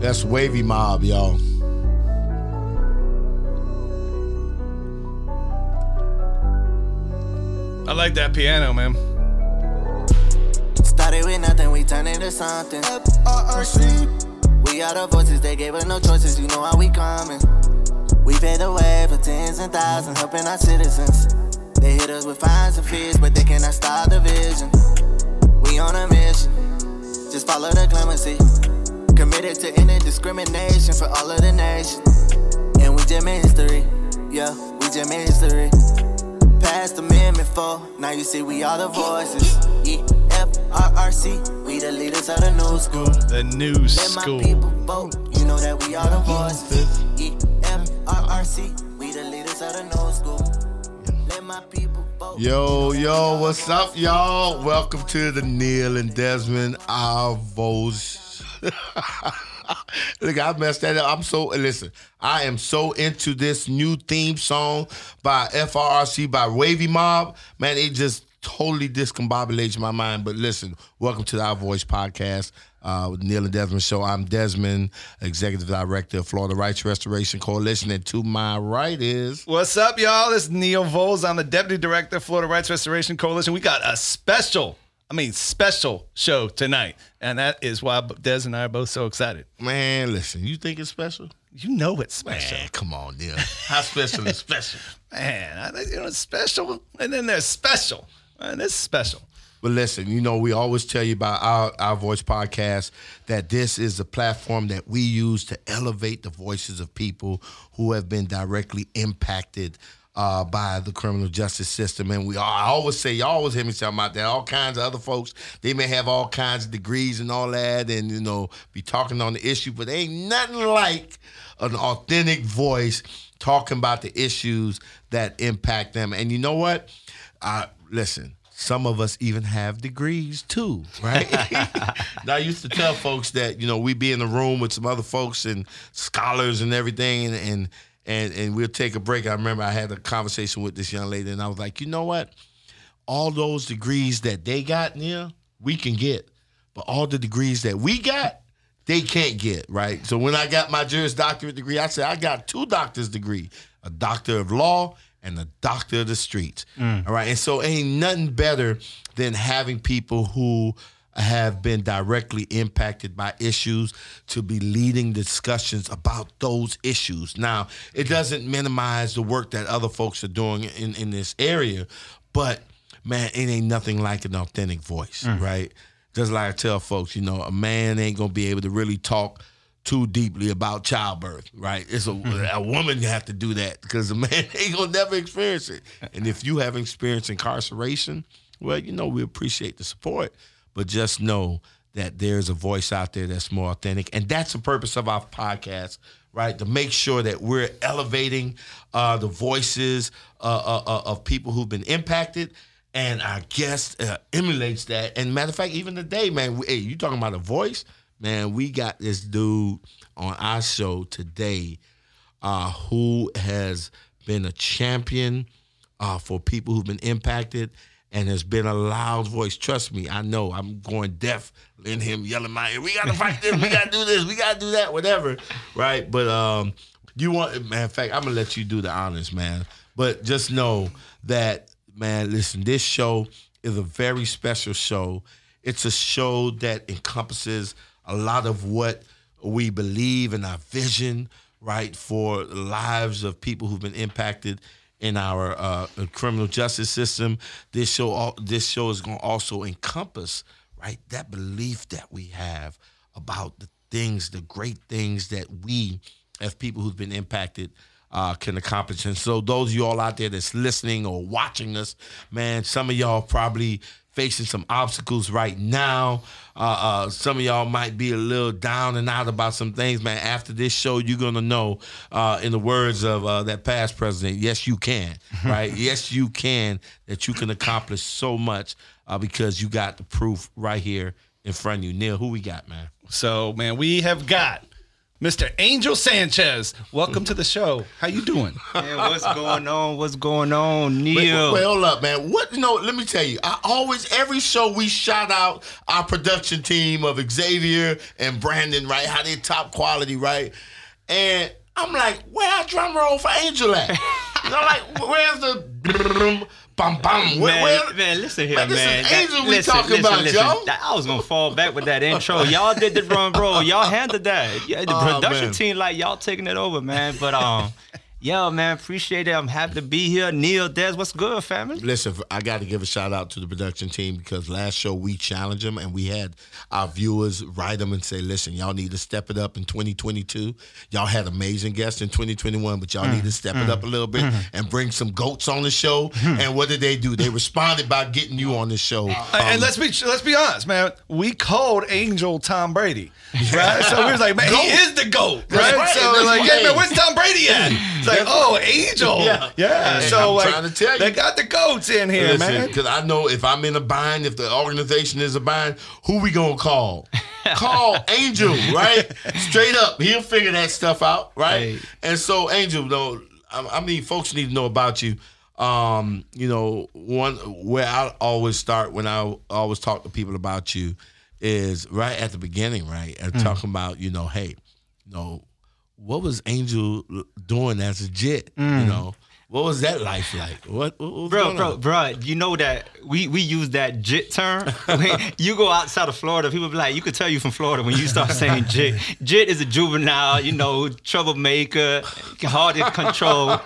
That's Wavy Mob, y'all. I like that piano, man. Started with nothing, we turned into something. FRRC. We are the voices, they gave us no choices, you know how we coming. We paid the way for tens and thousands, helping our citizens. They hit us with fines and fears, but they cannot stop the vision. We on a mission, just follow the clemency. Committed to ending discrimination for all of the nation. And we made history, yeah, we made history. Passed Amendment 4, now you see we are the voices. E-F-R-R-C, we the leaders of the new school. The new school. Let my people vote, you know that we are the voices. E-F-R-R-C, we the leaders of the new school. Let my people vote. Yo, yo, what's up, y'all? Welcome to the Neil and Desmond Avos. Look, I messed that up. I'm so listen. I am so into this new theme song by FRRC by Wavy Mob. Man, it just totally discombobulates my mind. But listen, welcome to the Our Voice podcast. Uh, with Neil and Desmond Show. I'm Desmond, Executive Director of Florida Rights Restoration Coalition, and to my right is What's up, y'all? Is Neil Volz. I'm the Deputy Director of Florida Rights Restoration Coalition. We got a special, I mean, special show tonight. And that is why Des and I are both so excited. man. Listen, you think it's special? You know it's special. Man, come on, Neil. How special is special? Man, I think, you know, it's special. And then there's special. And is special. But listen, you know, we always tell you about our, our voice podcast that this is a platform that we use to elevate the voices of people who have been directly impacted uh, by the criminal justice system. And we I always say, you always hear me talking about that. All kinds of other folks, they may have all kinds of degrees and all that, and you know, be talking on the issue, but ain't nothing like an authentic voice talking about the issues that impact them. And you know what? Uh, listen, some of us even have degrees too, right? now, I used to tell folks that you know we be in the room with some other folks and scholars and everything, and and and, and we'll take a break. I remember I had a conversation with this young lady, and I was like, you know what? All those degrees that they got, Neil, we can get, but all the degrees that we got, they can't get, right? So when I got my Juris Doctorate degree, I said I got two doctor's degree, a doctor of law and a doctor of the streets. Mm. All right. And so ain't nothing better than having people who have been directly impacted by issues to be leading discussions about those issues. Now, it doesn't minimize the work that other folks are doing in, in this area, but man, it ain't nothing like an authentic voice, mm. right? Just like I tell folks, you know, a man ain't gonna be able to really talk too deeply about childbirth, right? It's a, mm-hmm. a woman have to do that because a man ain't gonna never experience it. And if you have experienced incarceration, well, you know we appreciate the support, but just know that there's a voice out there that's more authentic, and that's the purpose of our podcast, right? To make sure that we're elevating uh, the voices uh, uh, uh, of people who've been impacted. And our guest uh, emulates that. And matter of fact, even today, man, we, hey, you talking about a voice? Man, we got this dude on our show today uh, who has been a champion for people who've been impacted and has been a loud voice. Trust me, I know I'm going deaf in him yelling my ear. We gotta fight this. We gotta do this. We gotta do that. Whatever, right? But um, you want, man. In fact, I'm gonna let you do the honors, man. But just know that, man. Listen, this show is a very special show. It's a show that encompasses a lot of what we believe in our vision, right, for lives of people who've been impacted in our uh, criminal justice system. This show, al- this show is going to also encompass, right, that belief that we have about the things, the great things that we, as people who've been impacted, uh, can accomplish. And so, those of you all out there that's listening or watching us, man, some of y'all probably facing some obstacles right now. Uh, uh, some of y'all might be a little down and out about some things, man. After this show, you're gonna know, uh, in the words of uh, that past president, yes, you can, right? yes, you can. That you can accomplish so much uh, because you got the proof right here in front of you. Neil, who we got, man? So, man, we have got Mr. Angel Sanchez. Welcome to the show. How you doing? Man, what's going on? What's going on, Neil? wait, hold up, man. What you know? Let me tell you. I always every show we shout out our production team of Xavier and Brandon, right? How they top quality, right? And I'm like, where our drum roll for Angel at? you know, like where's the bum? Where, man, where, man, listen here, Man, man. this is That- Angel we listen, talking listen, about, listen. yo. That- I was gonna fall back with that intro. Y'all did the drum roll. Y'all handled that. Yeah, the Oh, production man. team, like y'all taking it over, man. But um, yeah, man, appreciate it. I'm happy to be here. Neil, Des, what's good, family? Listen, I got to give a shout out to the production team because last show we challenged them and we had our viewers write them and say, "Listen, y'all need to step it up in 2022. Y'all had amazing guests in 2021, but y'all mm, need to step it mm, up a little bit mm. and bring some goats on the show." Mm-hmm. And what did they do? They responded by getting you on the show. and Um, let's be let's be honest, man. We called Angel Tom Brady, right? so we was like, man, he is the goat, right? right. So we're like, right. yeah, man, where's Tom Brady at? It's like, oh, Angel, Yeah. yeah. Hey, so I'm like, trying to tell you. they got the goats in here, Listen, man. because I know if I'm in a bind, if the organization is a bind, who we gonna call? call Angel, right? Straight up, he'll figure that stuff out, right? Hey. And so, Angel, though, I, I mean, folks need to know about you. Um, you know, one where I always start when I always talk to people about you is right at the beginning, right? And Mm. talking about, you know, hey, you know, what was Angel doing as a jit? You know, what was that life like? What, what was Mm. Bro, bro, on? bro, you know that we we use that jit term. You go outside of Florida, people be like, you could tell you from Florida when you start saying jit. Jit is a juvenile, you know, troublemaker, hard to control,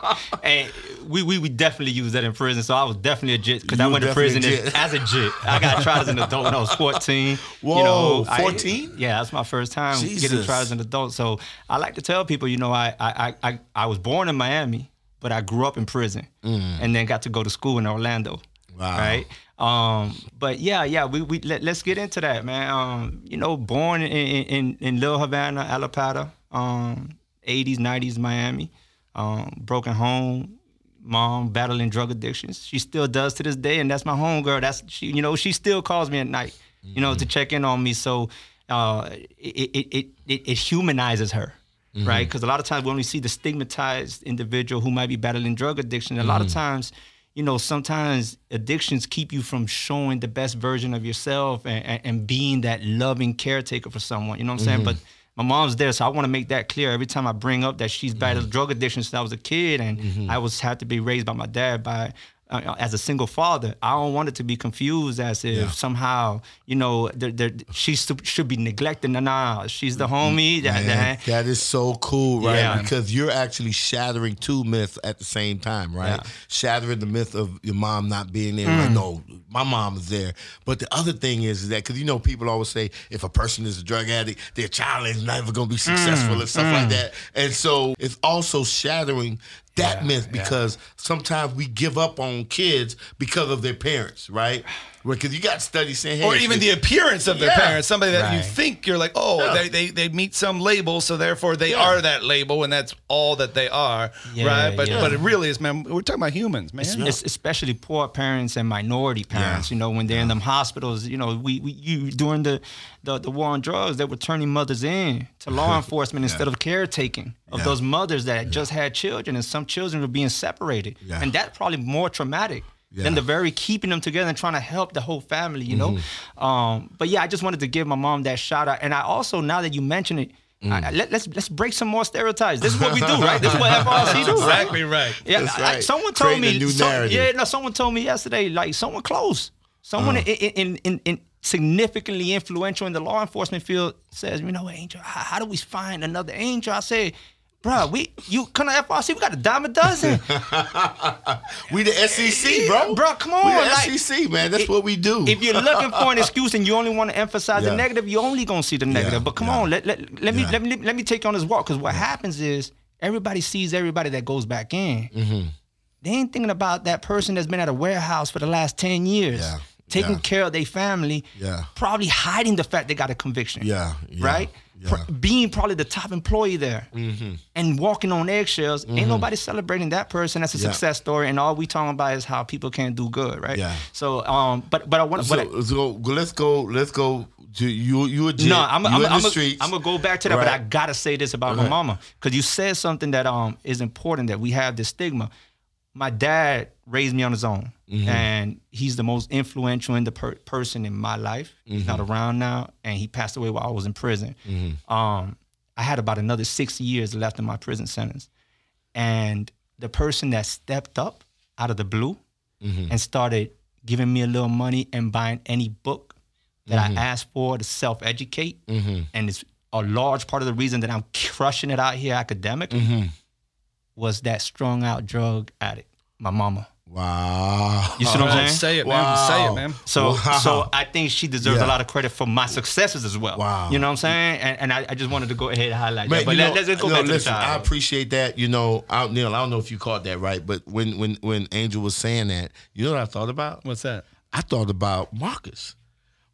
and we, we we definitely use that in prison. So I was definitely a jit because I went to prison as, as a jit. I got tried as an adult when I was fourteen. Whoa, you know, 14? yeah, that's my first time getting Jesus. tried as an adult. So I like to tell people, you know, I I I I, was born in Miami, but I grew up in prison, and then got to go to school in Orlando. Mm. Wow. Right. Um, but yeah, yeah, we, we let, let's get into that, man. Um, you know, born in in, in Little Havana, Allapattah, um, 80s, 90s, Miami. Um, broken home, mom battling drug addictions. She still does to this day, and that's my home girl. That's she, you know, she still calls me at night, you know, to mm-hmm. check in on me. So uh, it, it, it, it, humanizes her. Mm-hmm. Right, because a lot of times when we see the stigmatized individual who might be battling drug addiction. A lot of mm-hmm. times, you know, sometimes addictions keep you from showing the best version of yourself and, and, and being that loving caretaker for someone. You know what I'm saying? But my mom's there, so I want to make that clear every time I bring up that she's battled mm-hmm. drug addiction since I was a kid, and mm-hmm. I was had to be raised by my dad by. Uh, as a single father, I don't want it to be confused as if somehow you know there there she should be neglected. Nah, nah, she's the homie. That, Man, that, that is so cool, right? Yeah. Because you're actually shattering two myths at the same time, right? Yeah. Mm. Shattering the myth of your mom not being there. Like, no, my mom is there. But the other thing is, is that because you know people always say if a person is a drug addict, their child is never going to be successful and stuff Mm. like that. And so it's also shattering that myth because sometimes we give up on kids because of their parents, right? Because you got studies saying, hey, or even the appearance of their Yeah. parents, somebody that you think you're like, oh, Yeah. they, they they meet some label, so therefore they Yeah. are that label, and that's all that they are, Yeah, right? But yeah. but it really is, man. We're talking about humans, man. Es- especially poor parents and minority parents. You know, when they're in them hospitals. You know, we, we you during the, the the war on drugs, they were turning mothers in to law enforcement instead of caretaking of Yeah. those mothers that just had children, and some children were being separated, Yeah. and that's probably more traumatic. Yeah. Than the very keeping them together and trying to help the whole family, you know. Um, but yeah, I just wanted to give my mom that shout out, and I also now that you mention it, I, I- let, let's let's break some more stereotypes. This is what we do, right? This is what FRC do, exactly right. Yeah, That's I- someone told Creating me. some- yeah, no, someone told me yesterday, like someone close, someone Uh-huh. in, in, in, in significantly influential in the law enforcement field says, you know, Angel, how, how do we find another Angel? I say, bro, we you come to FRC, we got a dime a dozen, we the SEC, bro. bro. Come on, We the like, SEC, man. That's if- what we do. If you're looking for an excuse and you only want to emphasize Yeah. the negative, you're only gonna see the negative. Yeah, But come yeah. on, let, let, let me let me let me take you on this walk because what happens is everybody sees everybody that goes back in. Mm-hmm. They ain't thinking about that person that's been at a warehouse for the last ten years, taking care of their family, Yeah. probably hiding the fact they got a conviction. Yeah, yeah, right. Yeah. Pr- being probably the top employee there and walking on eggshells, ain't nobody celebrating that person as a Mm-hmm. Yeah. success story. And all we talking about is how people can't do good, right? Yeah. So, um, but but I want So, to. so let's go. Let's go to you you No, I'm, I'm, I'm, I'm. Gonna go back to that, but I gotta say this about my mama because you said something that um is important that we have this stigma. My dad raised me on his own, Mm-hmm. and he's the most influential in the per- person in my life. He's not Mm-hmm. around now, and he passed away while I was in prison. Um, I had about another six years left in my prison sentence, and the person that stepped up out of the blue Mm-hmm. and started giving me a little money and buying any book that Mm-hmm. I asked for to self educate. And it's a large part of the reason that I'm crushing it out here academically Mm-hmm. Was that strung out drug addict, my mama. wow. You see what I'm saying? Say it, man. Wow. Say it, man. So, Wow. so I think she deserves Yeah. a lot of credit for my successes as well. Wow. You know what I'm saying? And, and I, I just wanted to go ahead and highlight Man, that. But let, know, let's just go no, back to listen, the I appreciate that. You know, I, Neil, I don't know if you caught that right, but when when when Angel was saying that, you know what I thought about? What's that? I thought about Marcus.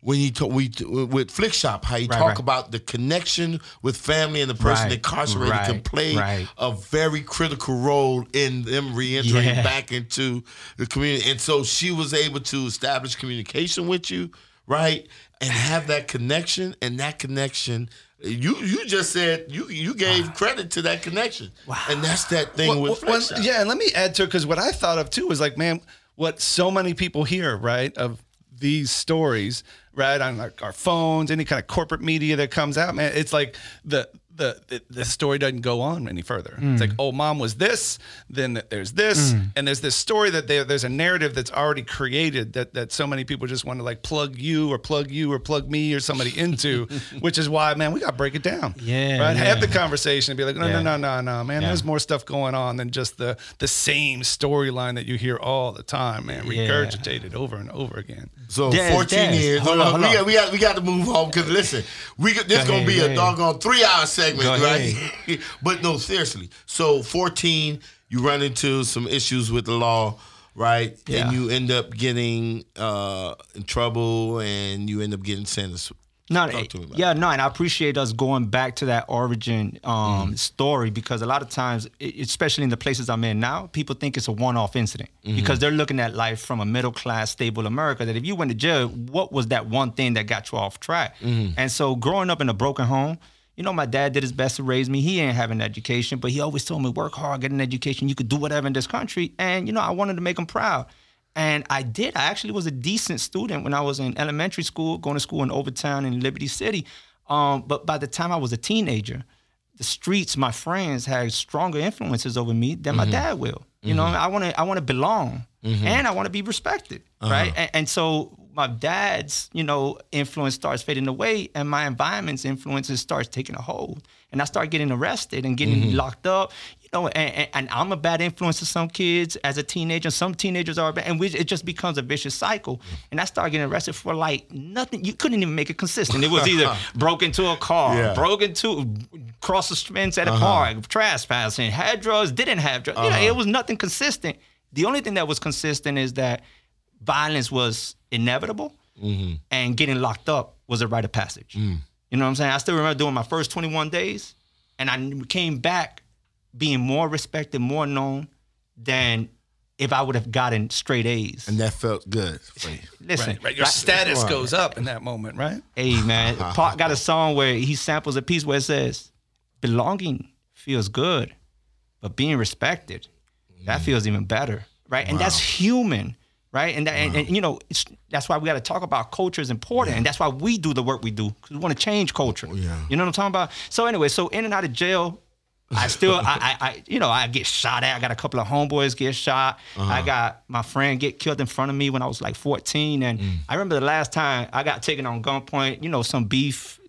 When he talk, we with Flikshop, how he Right, talk right. about the connection with family and the person Right, incarcerated can play a very critical role in them reentering Yeah. back into the community. And so she was able to establish communication with you, right, and have that connection. And that connection, you you just said you you gave credit to that connection, and that's that thing Well, with Flick well, Shop. yeah, and let me add to it because what I thought of too was like, man, what so many people hear, right, of these stories, right, on like our phones, any kind of corporate media that comes out, man, it's like the the the, the story doesn't go on any further. It's hmm. like, oh, mom was this, then there's this, hmm. and there's this story that they, there's a narrative that's already created that that so many people just want to like plug you or plug you or plug me or somebody into, which is why, man, we got to break it down. Yeah, right. Have the conversation and be like, no, Yeah. no, no, no, no, man. Yeah. There's more stuff going on than just the the same storyline that you hear all the time, man, Yeah. regurgitated over and over again. So Des, 14 Des, years. hold Hold on, on, hold we, on. got, we got we got to move on because listen, we this Go gonna ahead, be a doggone three hour segment, Go right? but no, seriously. So 14, you run into some issues with the law, right? Yeah. And you end up getting uh, in trouble, and you end up getting sentenced. No, Talk to me about yeah, no, and I appreciate us going back to that origin um, Mm-hmm. story because a lot of times, especially in the places I'm in now, people think it's a one-off incident Mm-hmm. because they're looking at life from a middle-class, stable America. That if you went to jail, what was that one thing that got you off track? Mm-hmm. And so, growing up in a broken home, you know, my dad did his best to raise me. He ain't have an education, but he always told me, work hard, get an education. You could do whatever in this country. And, you know, I wanted to make him proud. And I did. I actually was a decent student when I was in elementary school, going to school in Overtown in Liberty City. Um, but by the time I was a teenager, the streets, my friends had stronger influences over me than my mm-hmm. dad will. You know, mm-hmm. I want to, I want to belong, mm-hmm. and I want to be respected, uh-huh. right? And, and so my dad's, you know, influence starts fading away, and my environment's influences starts taking a hold, and I start getting arrested and getting mm-hmm. locked up. You know, and, and, and I'm a bad influence to some kids as a teenager. Some teenagers are bad, and we, it just becomes a vicious cycle. And I started getting arrested for like nothing. You couldn't even make it consistent. It was either broke into a car, Yeah. broke into cross the fence at a uh-huh. park, trespassing, had drugs, didn't have drugs. You know, uh-huh. it was nothing consistent. The only thing that was consistent is that violence was inevitable, mm-hmm. and getting locked up was a rite of passage. Mm. You know what I'm saying? I still remember doing my first 21 days, and I came back being more respected, more known than if I would have gotten straight A's. And that felt good for you. Listen, Right, right. Your like- status goes up in that moment, right? Hey man, Park got a song where he samples a piece where it says, "Belonging feels good, but being respected, that mm. feels even better." Right, and that's human, right? And that, and, and, you know, it's, that's why we got to talk about culture is important, and that's why we do the work we do because we want to change culture. Oh, yeah. You know what I'm talking about? So anyway, so in and out of jail. I still, I, I, I, you know, I get shot at. I got a couple of homeboys get shot. I uh-huh. got my friend get killed in front of me when I was like 14. And mm. I remember the last time I got taken on gunpoint. You know, some beef,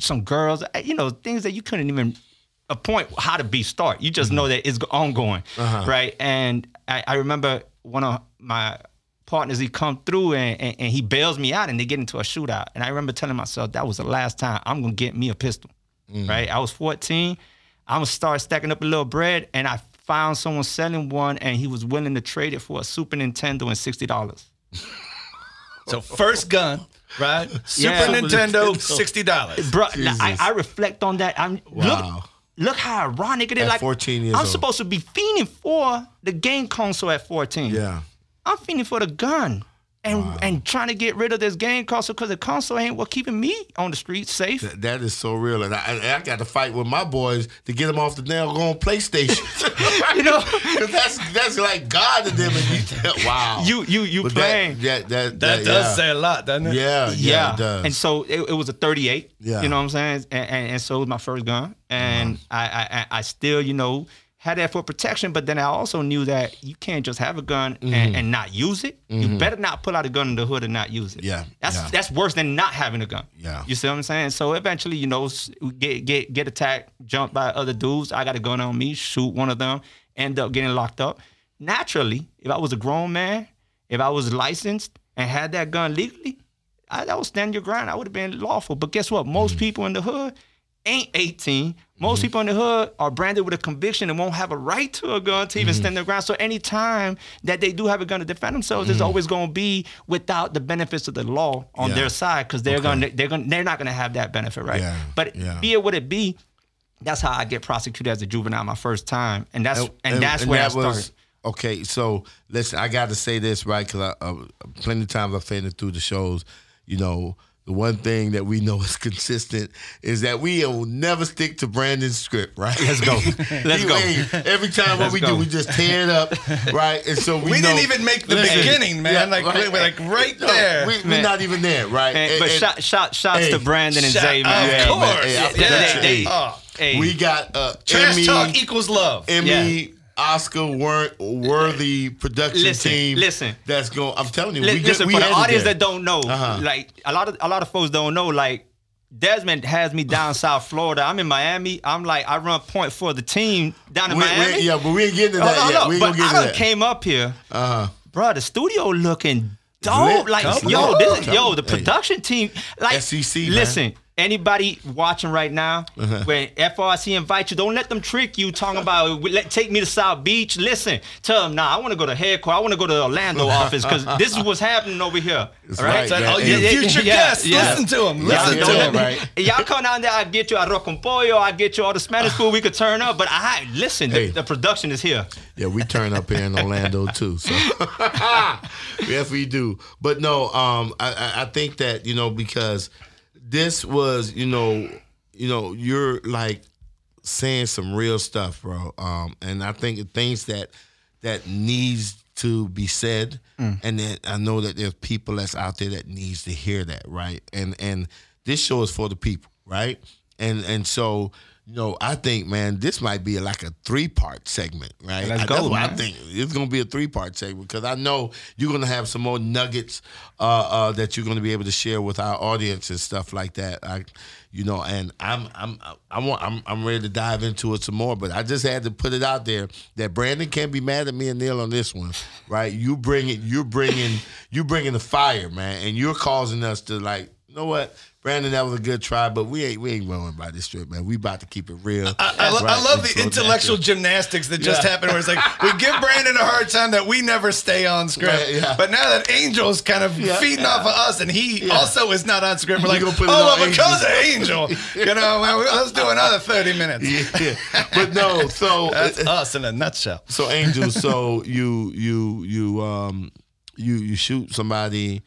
some girls. You know, things that you couldn't even appoint how the beef start. You just mm-hmm. know that it's ongoing, uh-huh. right? And I, I remember one of my partners he come through and, and, and he bails me out and they get into a shootout. And I remember telling myself that was the last time I'm gonna get me a pistol. Mm. Right? I was 14. I'm gonna start stacking up a little bread, and I found someone selling one, and he was willing to trade it for a Super Nintendo and sixty dollars. So first gun, right? Super Yeah. Nintendo, sixty dollars. Bro, I, I reflect on that. I'm Wow. look, look how ironic it is. At like 14 years I'm old. supposed to be fiending for the game console at 14. Yeah. I'm fiending for the gun. and and trying to get rid of this game console because the console ain't what keeping me on the streets safe. Th- that is so real, and I, and I got to fight with my boys to get them off the nail on PlayStation. You know, that's that's like God to them. And you, wow, You you you But playing. That, that, that, That that- does yeah. say a lot, doesn't it? Yeah, yeah, yeah. it does. And so it, it was a 38. Yeah. You know what I'm saying? And, and, and so it was my first gun. And. I, I I I still, you know, had that for protection, but then I also knew that you can't just have a gun Mm-hmm. and, and not use it. You better not pull out a gun in the hood and not use it. Yeah, That's yeah. that's worse than not having a gun. Yeah. You see what I'm saying? So eventually, you know, get get get attacked, jumped by other dudes. I got a gun on me, shoot one of them, end up getting locked up. Naturally, if I was a grown man, if I was licensed and had that gun legally, I, I would stand your ground. I would have been lawful. But guess what? Most people in the hood ain't 18. Most people in the hood are branded with a conviction and won't have a right to a gun to even stand their ground. So anytime that they do have a gun to defend themselves, it's always going to be without the benefits of the law on Yeah. their side because they're gonna they're gonna they're not gonna have that benefit, right? Yeah, But yeah. be it what it be, that's how I get prosecuted as a juvenile my first time, and that's and, that's where that I started. was- okay, so listen, I got to say this right because uh, plenty of times I've said it through the shows. You know, the one thing that we know is consistent is that we will never stick to Brandon's script, right? Let's go. Let's go. hey, every time what Let's we go. do, we just tear it up, right? And so we, We know- didn't even make the Listen, beginning, man. yeah, like, right. we're like right No, there. We, we're not even there, right? And- And- but and- shot, shot, shots Hey, to Brandon and Shot- Xavier. of Yeah, course. man. Hey, I Yeah, appreciate they- Oh, Hey, we got uh, trash Emmy, talk equals love. Emmy, Oscar wor- worthy production Listen, team. listen. that's going. I'm telling you, Li- we get- listen for the audience there. that don't know, Uh-huh. like a lot of a lot of folks don't know, like. Desmond has me down South Florida. I'm in Miami. I'm like I run point for the team down in We- we- Miami. yeah, but we ain't getting to that on, yet. on. We ain't but gonna get I done came up here, Uh-huh. bro. The studio looking dope. lit. Like Come yo, on. this, Come yo, the Hey. production team. Like SEC, man. Anybody watching right now, Uh-huh. when FRC invite you, don't let them trick you. Talking about let take me to South Beach. Listen, tell them, nah, I want to go to headquarters. I want to go to the Orlando office because this is what's happening over here. All right. right, So, oh, yeah, future yeah, guests, yeah. listen to them. Listen to them. right. Y'all come down there, I get you a pollo, I get you all the Spanish food we could turn up. But I listen, Hey. the, the production is here. Yeah, we turn up here in Orlando too. So yes, we do. But no, um, I, I- I think that you know because this was you know you know you're like saying some real stuff, bro. Um, and I think the things that that needs to be said, and then I know that there's people that's out there that needs to hear that, right? And and this show is for the people, right? And and so. You know, I think, man, this might be like a three-part segment, right? Let's I- go, That's what I think it's gonna be a three-part segment because I know you're gonna have some more nuggets uh, uh, that you're gonna be able to share with our audience and stuff like that. I, you know, and I'm I'm I want I'm I'm ready to dive into it some more. But I just had to put it out there that Brandon can't be mad at me and Neil on this one, right? You bring it, you're bringing you bringing the fire, man, and you're causing us to like, you know what? Brandon, that was a good try, but we ain't we ain't rolling by this strip, man. We about to keep it real. I, I, Right? I love the intellectual gymnastics that just Yeah. happened where it's like we give Brandon a hard time that we never stay on script. Right, yeah. But now that Angel's kind of Yeah, feeding off of us and he also is not on script, we're like, gonna oh, it well, because of Angel. you know, well, let's do another 30 minutes. Yeah, but no. So That's us in a nutshell. So Angel, so you you you um you you shoot somebody,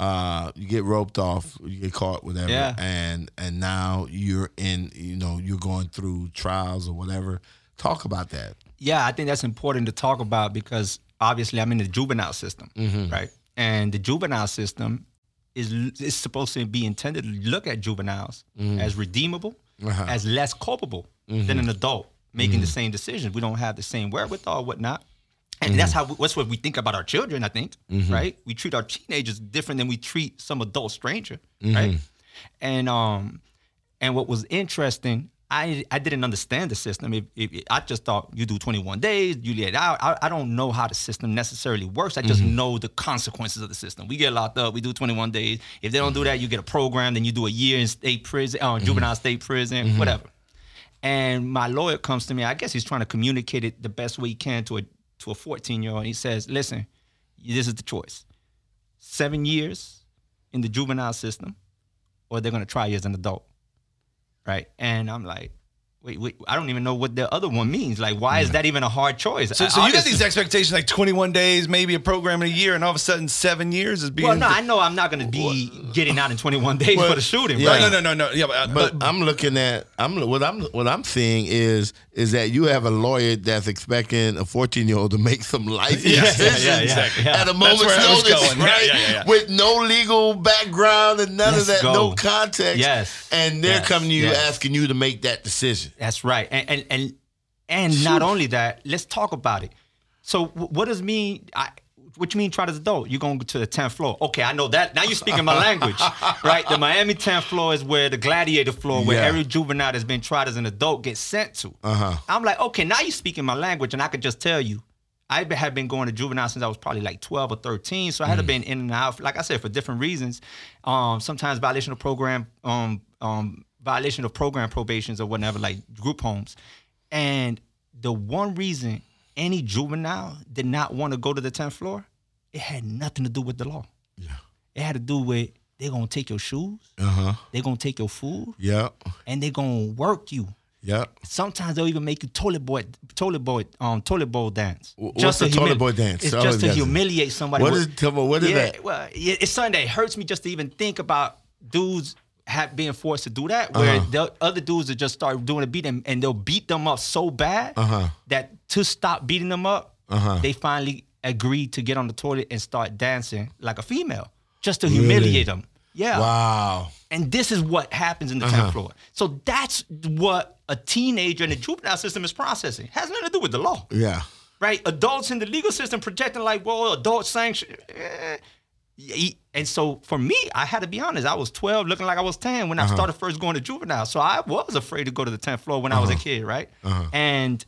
uh, you get roped off, you get caught, whatever, Yeah. and and now you're in, you know, you're going through trials or whatever. Talk about that. Yeah, I think that's important to talk about because obviously I'm in the juvenile system, Mm-hmm. right? And the juvenile system is is supposed to be intended to look at juveniles Mm-hmm. as redeemable, Uh-huh. as less culpable than an adult making the same decisions. We don't have the same wherewithal, whatnot. And that's mm-hmm. how that's what we think about our children. I think, mm-hmm. right? We treat our teenagers different than we treat some adult stranger, right? Mm-hmm. And um, and what was interesting, I I didn't understand the system. If, if, I just thought you do 21 days, you get out. I, I don't know how the system necessarily works. I just know the consequences of the system. We get locked up. We do 21 days. If they don't do that, you get a program. Then you do a year in state prison, uh, juvenile state prison, whatever. And my lawyer comes to me. I guess he's trying to communicate it the best way he can to a to a 14 year old. He says, "Listen, this is the choice: seven years in the juvenile system, or they're gonna try you as an adult." Right? And I'm like, wait, wait, I don't even know what the other one means. Like, why is that even a hard choice? So, so you got these expectations like 21 days, maybe a program in a year, and all of a sudden seven years is being. Well, no, I know I'm not going to be getting out in 21 days for the shooting, yeah. right? no, no, no, no, no. Yeah, uh, but, But I'm looking at I'm what I'm what I'm seeing is is that you have a lawyer that's expecting a 14 year old to make some life Yeah, yeah, yeah, decisions exactly. at a moment's where I was notice, right? yeah, yeah, yeah. With no legal background and none Let's of that, go. no context. Yes. and they're Yes. coming to you Yes. asking you to make that decision. That's right. And and and, and not only that, let's talk about it. So wh- what does mean? I, what you mean try as adult? You're going to the 10th floor. Okay, I know that. Now you're speaking my language, right? The Miami 10th floor is where the gladiator floor, where Yeah. every juvenile that's been tried as an adult gets sent to. Uh-huh. I'm like, okay, now you're speaking my language, and I could just tell you, I had been going to juvenile since I was probably like 12 or 13. So I had to been in and out, like I said, for different reasons. Um, sometimes violation of program, um, um, violation of program probations or whatever, like group homes. And the one reason any juvenile did not want to go to the 10th floor, it had nothing to do with the law. Yeah. It had to do with they're gonna take your shoes, Uh huh. they're gonna take your food, Yep. and they're gonna work you. Yeah. Sometimes they'll even make you toilet boy, toilet boy, um, toilet bowl dance. Wh- what's the to toilet humili- boy dance? It's just to humiliate somebody. What is what is yeah, that? well, it's something that hurts me just to even think about dudes have being forced to do that. Where Uh-huh. the other dudes will just start doing a beat them, and they'll beat them up so bad Uh-huh. that to stop beating them up, Uh-huh. they finally agree to get on the toilet and start dancing like a female, just to humiliate them. Yeah. Wow. And this is what happens in the 10th floor. So that's what a teenager in the juvenile system is processing. Has nothing to do with the law, Yeah. right? Adults in the legal system projecting like, well, adult sanction. eh. And so for me, I had to be honest. I was 12, looking like I was 10 when I uh-huh. started first going to juvenile. So I was afraid to go to the 10th floor when I was a uh-huh. kid, right? Uh-huh. And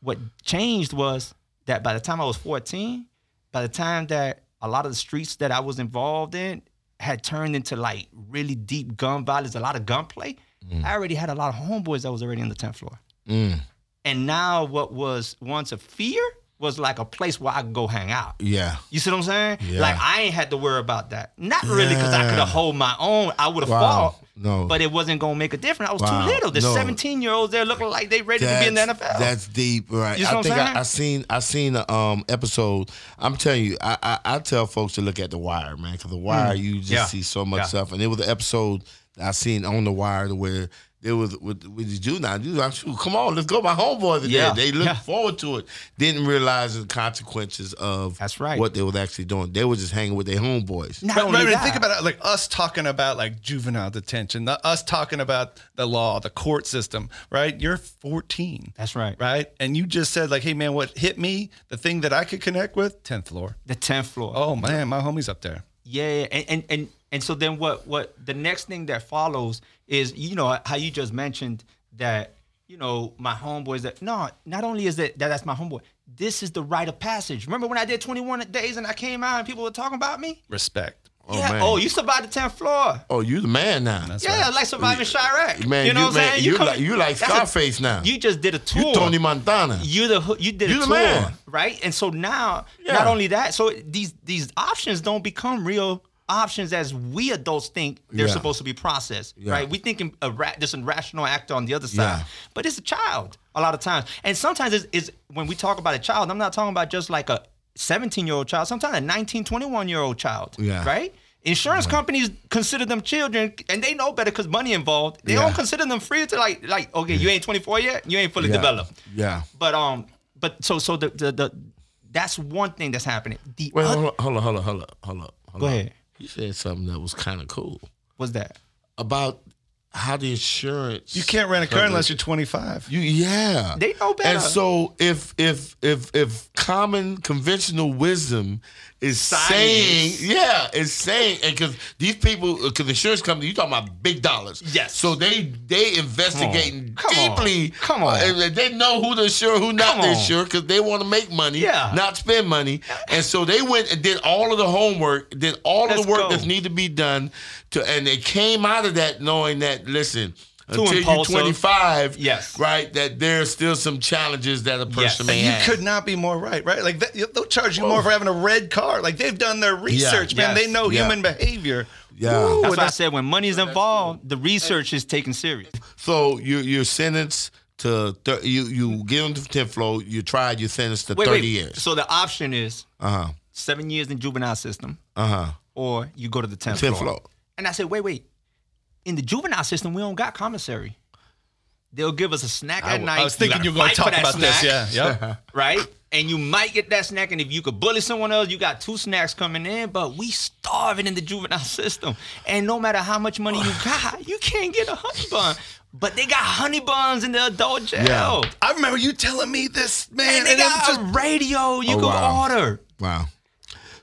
what changed was that by the time I was 14, by the time that a lot of the streets that I was involved in had turned into like really deep gun violence, a lot of gunplay, mm. I already had a lot of homeboys that was already on the 10th floor. Mm. And now what was once a fear was like a place where I could go hang out. Yeah. You see what I'm saying? Yeah. Like I ain't had to worry about that. Not really because I could have hold my own. I would have Wow. fought. No. But it wasn't gonna make a difference. I was Wow. too little. There's No. 17 year olds there looking like they ready to be in the NFL. That's deep, right? You see I what I'm think saying? I, I seen I seen a um episode. I'm telling you, I I, I tell folks to look at the Wire, man, because the Wire you just Mm. Yeah. see so much Yeah. stuff, and it was an episode I seen on the Wire where. There was with with the juvenile. You like, shoot, come on, let's go. My homeboys are Yeah. there. They look Yeah. forward to it. Didn't realize the consequences of That's right. what they was actually doing. They were just hanging with their homeboys. Not Right, only right, that, think about it, like us talking about like juvenile detention, the- us talking about the law, the court system, right? You're 14. That's right. Right? And you just said like, hey man, what hit me, the thing that I could connect with, 10th floor. the 10th floor. Oh man, my homie's up there. Yeah, and, and and and so then what what the next thing that follows is you know how you just mentioned that you know my homeboys that no not only is it that that's my homeboy this is the rite of passage remember when I did 21 days and I came out and people were talking about me Respect. Oh, yeah man. oh you survived the 10th floor Oh, you the man now. That's yeah right. like surviving Chiraq man, you know what I'm man, saying You, come- like you like that's a- Scarface now. you just did a tour You Tony Montana. you the you did You a the tour, man. right? And so now, Yeah. not only that, so these these options don't become real options as we adults think they're Yeah. supposed to be processed, Yeah. right? We thinking a ra- there's a rational actor on the other side, Yeah. but it's a child a lot of times, and sometimes it's, it's when we talk about a child, I'm not talking about just like a 17 year old child, sometimes a 19, 21 year old child, Yeah. right? Insurance companies consider them children, and they know better because money involved. They don't consider them free to like, like, okay, you ain't 24 yet, you ain't fully developed. Yeah. But um, but so so the the, the that's one thing that's happening. The Wait, other, hold on, hold on, hold on, hold on, hold on. Go ahead. You said something that was kind of cool what's that? about how the insurance. You can't rent a car unless you're 25. You yeah. They know better. And so if if if if common conventional wisdom is saying yeah, is saying and because these people because insurance company you talking about big dollars. Yes. So they they investigating Come on. deeply. Come on. Uh, they know who to insure, who not Come to on. insure because they want to make money, Yeah. not spend money. And so they went and did all of the homework, did all of Let's the work go. that need to be done to and they came out of that knowing that listen until you're 25, Yes. right, that there's still some challenges that a person Yes. may You have. could not be more right, right? Like that, they'll charge you more for having a red car. Like they've done their research, man. Yes. They know Yeah. human behavior. Yeah. Woo, That's and why I said when money's involved, the research is taken serious. So you're, you're sentenced to thir- you you get on the tenth floor. You tried. You sentenced to Wait, thirty wait. years. So the option is Uh huh. seven years in juvenile system, Uh huh. or you go to the tenth 10th floor. floor. And I said, wait, wait. In the juvenile system, we don't got commissary. They'll give us a snack at night. I was thinking you you were going to talk that about this. snack, Yeah. Right? And you might get that snack, and if you could bully someone else, you got two snacks coming in. But we starving in the juvenile system, and no matter how much money you got, you can't get a honey bun. But they got honey buns in the adult jail, Yeah. I remember you telling me this, man. and they and was got just- a radio you Oh, can wow. order, Wow.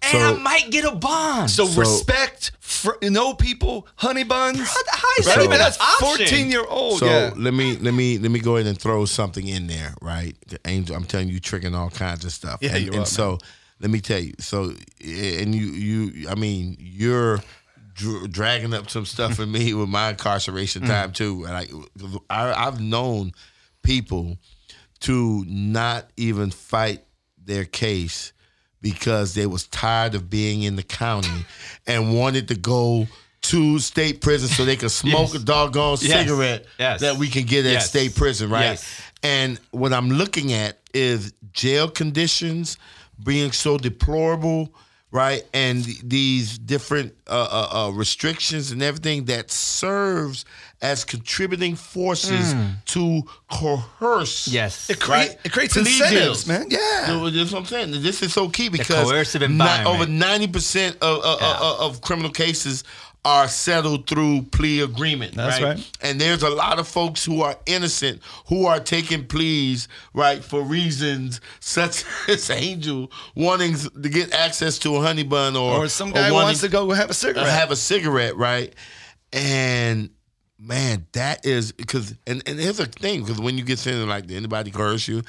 and So- I might get a bond. so, So- respect, for, you know, people, honey buns. How- how is right? that I even that's 14 year old. So yeah. let me let me let me go ahead and throw something in there, right? The angel, I'm telling you, tricking all kinds of stuff. Yeah, and, you and are, so let me tell you. So and you you, I mean, you're dr- dragging up some stuff for me with my incarceration Mm. time too. Like I, I've known people to not even fight their case because they was tired of being in the county and wanted to go to state prison so they could smoke Yes. a doggone cigarette Yes. that we can get at state prison, right? And what I'm looking at is jail conditions being so deplorable, right? And these different uh, uh, uh, restrictions and everything that serves as contributing forces mm. to coerce. Yes. It, crea- Right. it creates Plea incentives, deals. man. Yeah. So That's what I'm saying. This is so key because not- over ninety percent of, of, of, of criminal cases are settled through plea agreement. That's right? right. And there's a lot of folks who are innocent who are taking pleas right for reasons such as Angel wanting to get access to a honey bun or Or some guy wanting wants to go have a cigarette. have a cigarette, right? And man, that is because and, and here's the thing, because when you get sitting like did anybody coerce you?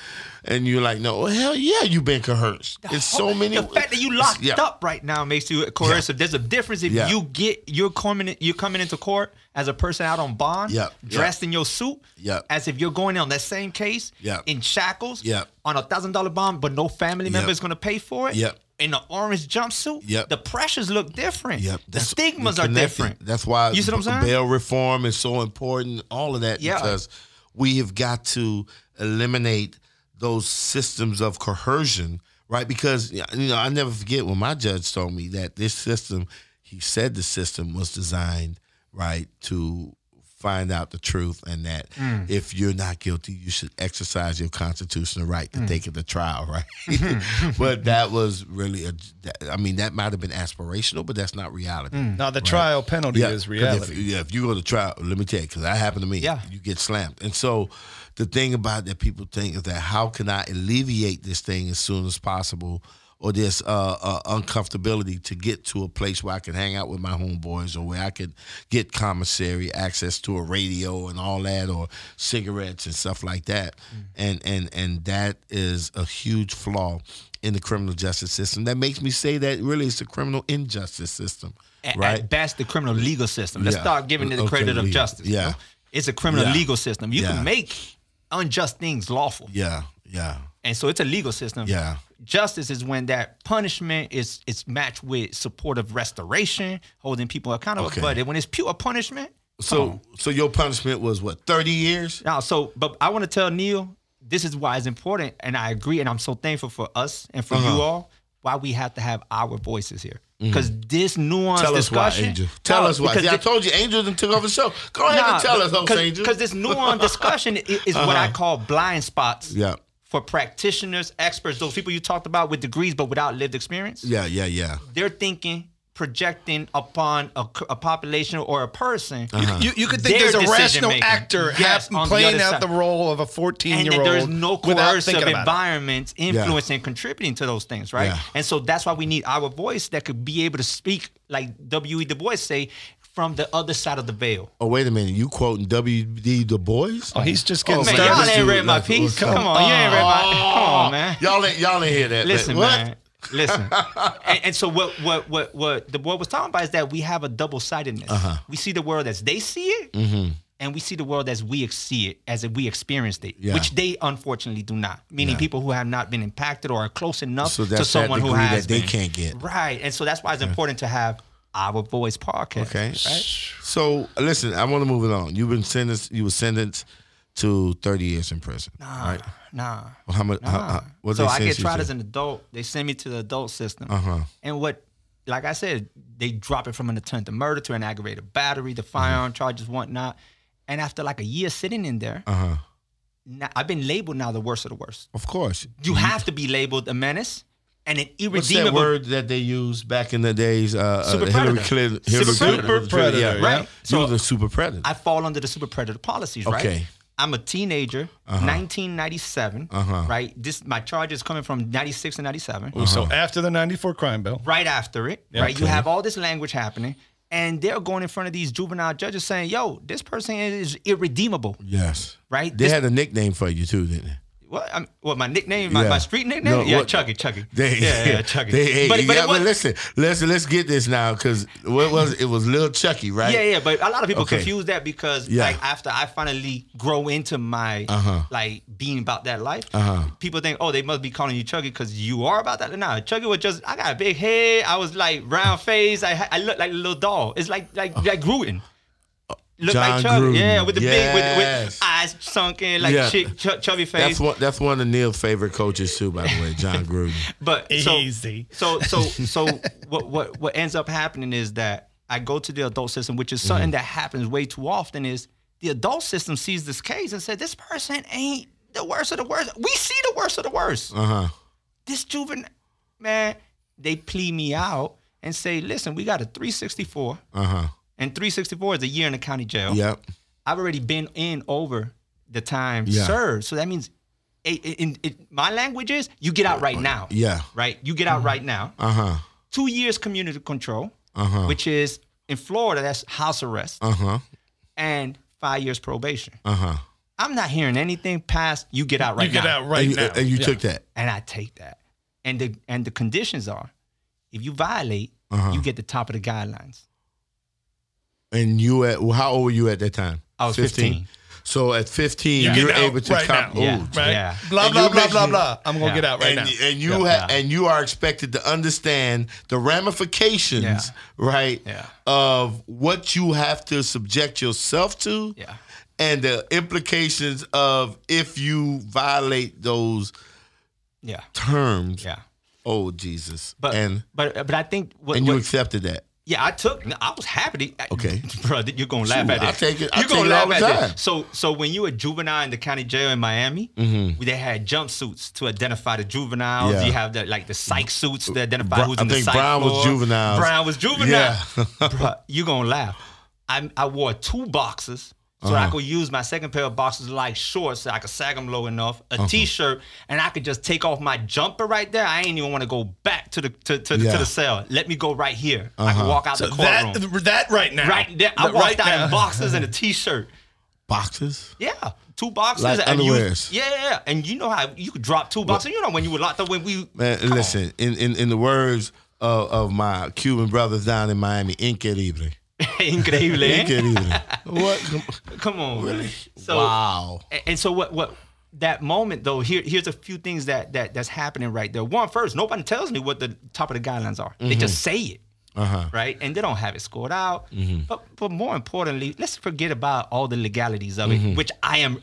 And you're like, no, well, hell yeah, you've been coerced. It's so many The fact that you locked Yeah. up right now makes you coercive. There's a difference if Yeah. you get you're coming you're coming into court as a person out on bond, Yep. dressed in your suit, Yep. as if you're going on that same case Yep. in shackles, Yep. on a thousand dollar bond, but no family member is going to pay for it. Yep. In the orange jumpsuit, Yep. the pressures look different. Yep, the stigmas they're different. That's why You see what I'm saying? bail reform is so important. All of that Yeah. because we have got to eliminate those systems of coercion, right? Because you know, I never forget when my judge told me that this system. He said the system was designed right to find out the truth, and that Mm. if you're not guilty, you should exercise your constitutional right Mm. to take it to trial, right? Mm-hmm. but that was really a. I mean, that might have been aspirational, but that's not reality. now, the trial penalty is reality. If, yeah, if you go to trial, let me tell you, because that happened to me. Yeah. you get slammed, and so the thing about that people think is that how can I alleviate this thing as soon as possible, or this uh, uh, uncomfortability to get to a place where I can hang out with my homeboys, or where I could get commissary access to a radio and all that, or cigarettes and stuff like that, and and and that is a huge flaw in the criminal justice system. That makes me say that really it's the criminal injustice system. At, right? at best, the criminal legal system. Let's Yeah. start giving it the Okay, credit of legal. justice. you Yeah. know? It's a criminal Yeah. legal system. You Yeah. can make unjust things lawful. Yeah, yeah, And so it's a legal system. yeah. Justice is when that punishment is is matched with supportive restoration, holding people accountable. Okay. But when it's pure punishment, So, so your punishment was what? Thirty years? now so but I want to tell Neil, this is why it's important, and I agree, and I'm so thankful for us and for you Uh-huh. all, why we have to have our voices here. Because this nuanced Mm-hmm. Tell us why. Angel. Tell No, us why. See, I told you, Angel took over the show. Go ahead and tell us, Jose Angel. Because this nuanced discussion i- is what I call blind spots Yeah. For practitioners, experts, those people you talked about with degrees but without lived experience. Yeah, yeah, yeah. They're thinking, projecting upon a population or a person. Uh-huh. You, you could think there's a rational decision-making. actor Yes, hap- on the playing out side. the role of a 14 and year that old there's no without coercive thinking about it. environments influencing contributing to those things right Yeah. and so that's why we need our voice that could be able to speak like w.e du bois say from the other side of the veil Oh, wait a minute. You quoting W.D. Du Bois? Oh, he's just Oh, getting man man, y'all ain't read my like- piece come come, on you ain't read my come on man Y'all ain't, y'all ain't hear that. listen what? man listen and, and so what what what what Du Bois was talking about is that we have a double-sidedness Uh-huh. we see the world as they see it Mm-hmm. and we see the world as we ex- see it, as if we experienced it, Yeah. which they unfortunately do not. Meaning Yeah. people who have not been impacted or are close enough So to that's that someone who has that they been. can't get. Right, and so that's why it's important to have our voice podcast. Okay. right? So listen, I want to move it on. You've been sentenced. You were sentenced to 30 years in prison. Nah, Right? nah. Well, how much? How, nah. how, what so I get tried as an adult. They send me to the adult system. Uh-huh. And what, like I said, they drop it from an attempt to murder to an aggravated battery, the firearm charges, whatnot. And after like a year sitting in there, Uh-huh. now, I've been labeled now the worst of the worst. Of course. You have to be labeled a menace and an What's that word that they used back in the days? Uh, uh, Super Hillary predator. Clinton. Super Clinton predator. was predator, Yeah, right. yeah. You So- was a super predator. I fall under the super predator policies, right? Okay. I'm a teenager, 1997, Uh-huh. right? This my charge is coming from 96 and 97. Uh-huh. So after the '94 crime bill, right after it, right? You have all this language happening, and they're going in front of these juvenile judges saying, "Yo, this person is irredeemable." yes. Right? They This- had a nickname for you too, didn't they? What? I'm, what my nickname? My, Yeah. my street nickname? No, yeah, what- Chucky, Chucky. They, yeah, yeah, Chucky. They, hey, but, but it was, but listen, listen, let's get this now because what was it? Was Lil Chucky, right? yeah, yeah. But a lot of people Okay. confuse that because Yeah. like after I finally grow into my Uh-huh. like being about that life, Uh-huh. people think, oh, they must be calling you Chucky because you are about that. Nah, Chucky was just I got a big head. I was like round face. I I look like a little doll. It's like like like Gruden. Look Oh. Jon like Chucky, Gruden. yeah, with the big with, with eyes sunken, like Yeah. chick, ch- chubby face. That's one. That's one of Neil's favorite coaches too, by the way, Jon Gruden. But so, Easy. So so so what what what ends up happening is that I go to the adult system, which is something Mm-hmm. that happens way too often. Is the adult system sees this case and said this person ain't the worst of the worst. We see the worst of the worst. Uh huh. This juvenile man, they plea me out and say, listen, we got a 364, Uh huh. And 364 is a year in the county jail. Yep. I've already been in over the time Yeah. served. So that means, in, in, in- my language is you get out right now. Yeah. Right? You get out right now. Uh huh. Two years community control, Uh-huh. which is in Florida, that's house arrest, Uh huh. and five years probation. Uh huh. I'm not hearing anything past you get out right now. you get now. out right and you, now, and you Yeah. took that. And I take that. And the and the conditions are if you violate, Uh-huh. you get the top of the guidelines. And you at well, how old were you at that time? I was 15. So at 15, You you're get out able to right cop. now. Yeah. Right? Yeah. Blah blah blah blah blah. I'm gonna Yeah. get out right and, now. and you Yeah. ha- and you are expected to understand the ramifications, Yeah. right? Yeah. Of what you have to subject yourself to, Yeah. and the implications of if you violate those Yeah. terms. Yeah. Oh Jesus! But and but but I think what, and you what- accepted that. Yeah, I took. I was happy. To, Okay. bro, you're gonna laugh Shoot, at I'll take it- You're gonna it laugh at time. this. So, so when you were juvenile in the county jail in Miami, Mm-hmm. they had jumpsuits to identify the juveniles. Yeah. You have the like the psych suits to identify Bra- who's I in the think psych Brown was juvenile. Brown was juvenile. Yeah. bro, you're gonna laugh. I I wore two boxes. So Uh-huh. I could use my second pair of boxes like shorts so I could sag them low enough, a Uh-huh. shirt and I could just take off my jumper right there. I ain't even want to go back to the to, to, the, Yeah. to the cell. Let me go right here. I Uh-huh. can walk out So the courtroom. that that right now, Right there, I That walked right out now. in boxes and a t-shirt. Boxes. Yeah, two boxes. Like and you, underwears. yeah, yeah, yeah. and you know how you could drop two boxes. You know when you were locked up when we Man, come on. listen. In, in in the words of, of my Cuban brothers down in Miami, increíble. increíble. eh? Increíble. what? Come on, really? So, wow. And, so what? What? That moment though, here here's a few things that that that's happening right there. One, first, nobody tells me what the top of the guidelines are. They just say it. Uh-huh. right? And they don't have it scored out. Mm-hmm. But but more importantly, let's forget about all the legalities of it, Mm-hmm. which I am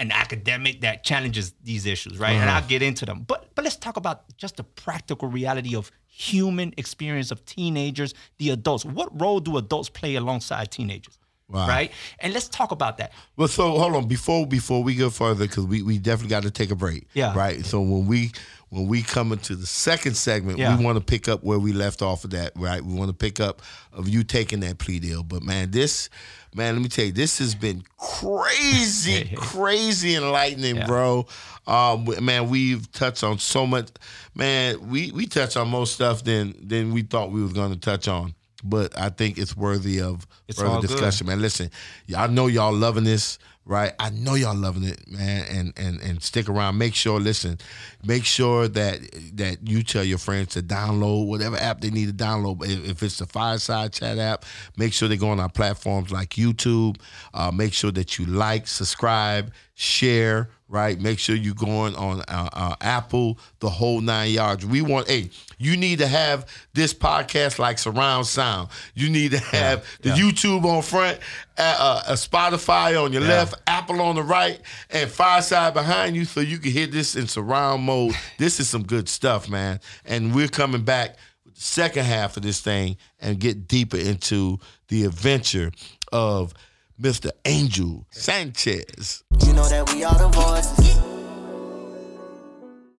an academic that challenges these issues, right? Uh-huh. And I'll get into them. But but let's talk about just the practical reality of human experience of teenagers, the adults. What role do adults play alongside teenagers? Wow. Right? And let's talk about that. Well, so hold on before before we go further because we, we definitely got to take a break. Yeah. Right. So when we when we come into the second segment, Yeah. we want to pick up where we left off of that. Right. We want to pick up of you taking that plea deal. But man, this man, let me tell you, this has been crazy, crazy enlightening, Yeah. bro. Um, man, we've touched on so much. Man, we we touched on more stuff than than we thought we was going to touch on. But I think it's worthy of It's further all good. discussion, man. Listen, y'all know y'all loving this, right? I know y'all loving it, man. And and and stick around. Make sure, listen, make sure that that you tell your friends to download whatever app they need to download. If, it's the Fireside Chat app, make sure they go on our platforms like YouTube. Uh, make sure that you like, subscribe, share, right? Make sure you're going on uh, uh, Apple, the whole nine yards. We want, hey, you need to have this podcast like surround sound. You need to have the yeah. YouTube on front, uh, uh, a Spotify on your Yeah. left, Apple on the right, and Fireside behind you, so you can hear this in surround mode. this is some good stuff, man. And we're coming back with the second half of this thing and get deeper into the adventure of Mr. Angel Sanchez. You know that we are the voices.